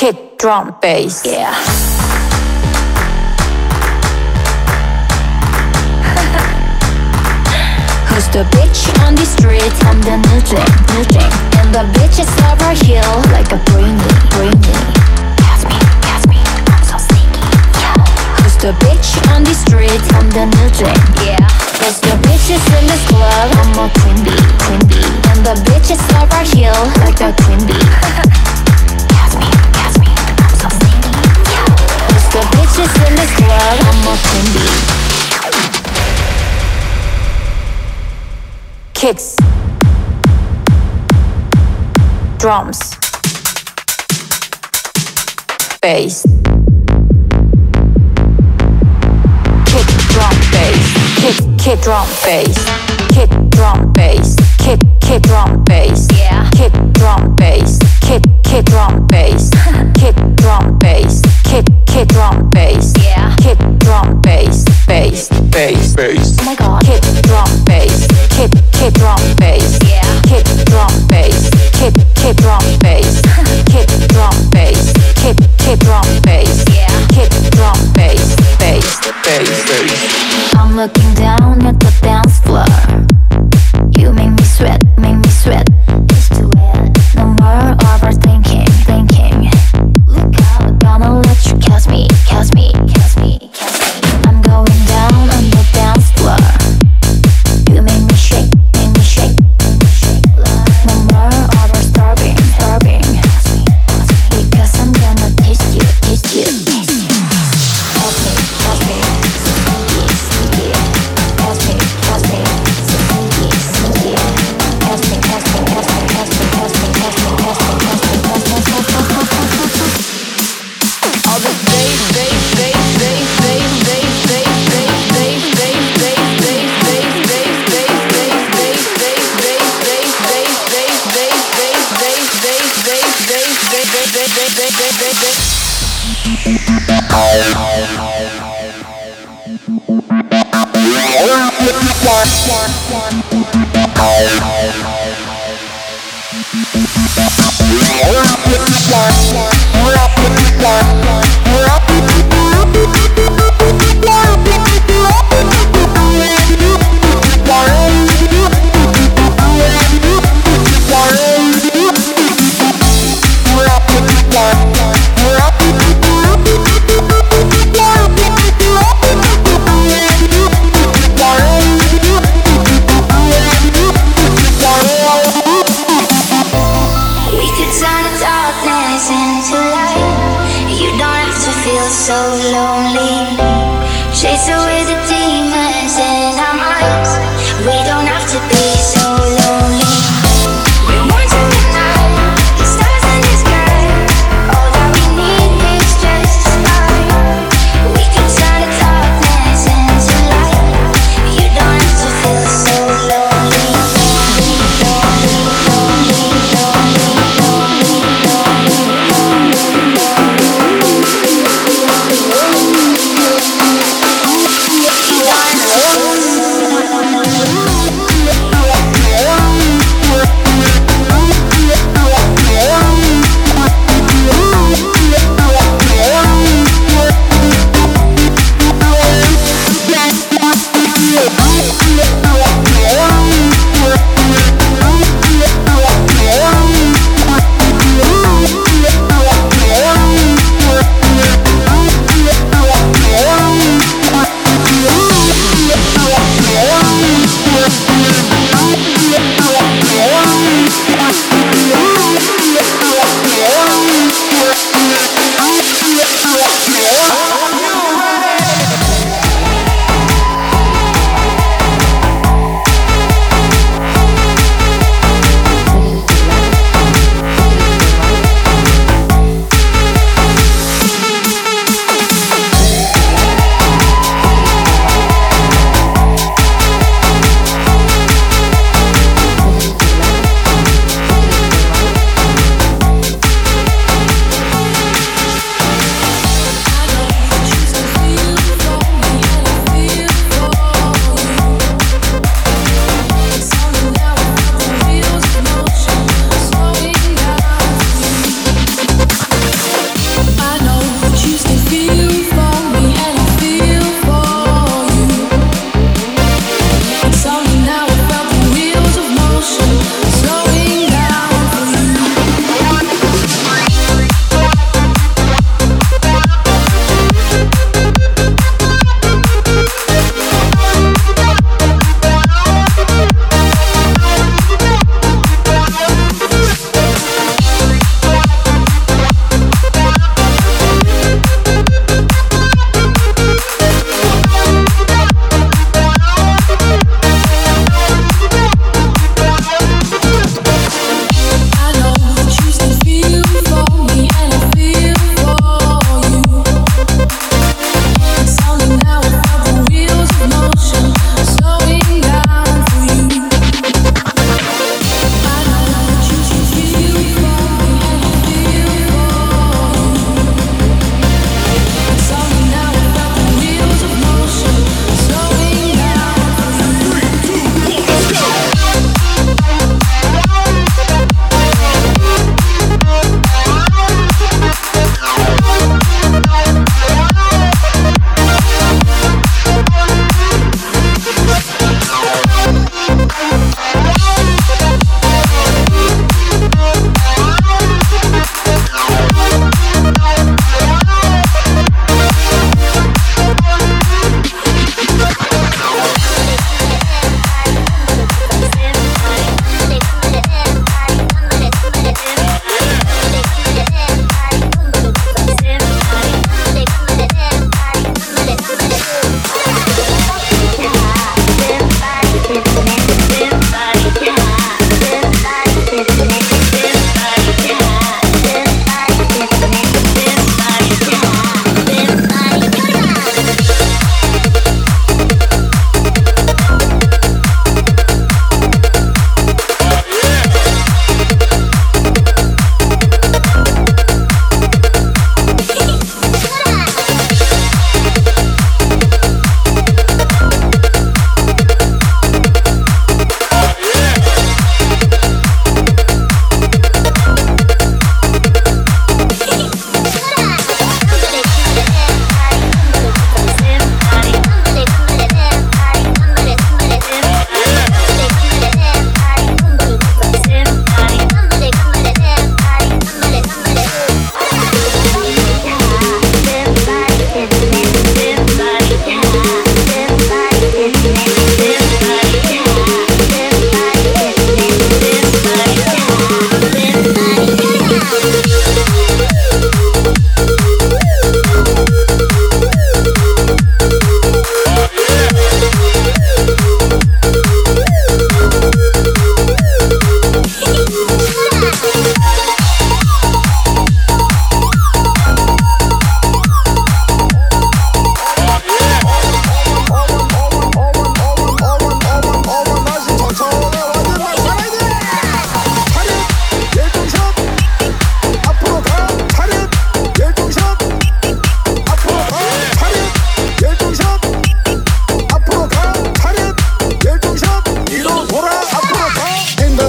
kick, drum, bass. Yeah. Who's the bitch on the street? I'm the new thing, new thing And the bitch is over hill Like a brainy, brainy Catch me, catch me, I'm so sneaky, yeah. Who's the bitch on the street? I'm the new thing, yeah. Cause the bitches in this club? I'm a queen bee, queen bee And the bitches over hill Like a queen bee Gigs. Drums. Bass. Kick drum bass. Kick kick drum bass. Kick drum bass. Kick kick drum bass. Yeah. Kick drum bass. Kick kick drum bass. kick drum bass. Kick kick drum bass. we're off to the Yeah.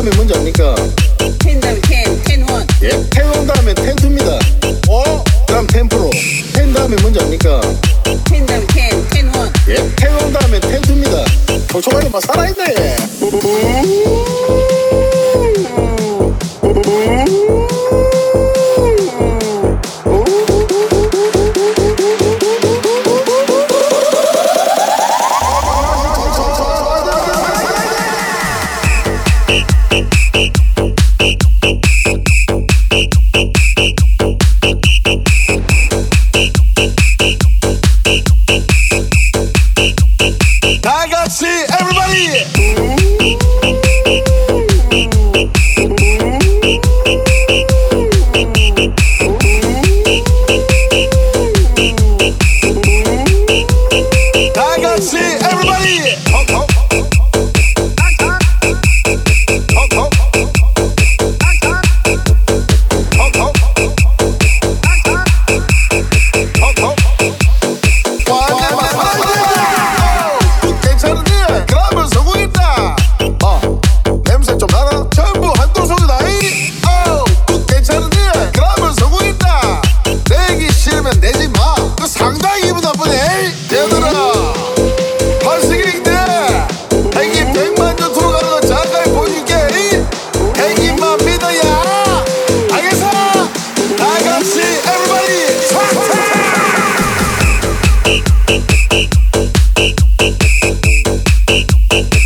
다음에 뭔지 압니까? 텐 다음에 텐, 텐원. 예, 텐원 다음에 텐투입니다. 어? 그다음 텐프로. 텐 다음에 뭔지 압니까? 텐 다음에 텐, 텐원. 예, 텐원 다음에 텐투입니다. 저 초반에 막 살아있네.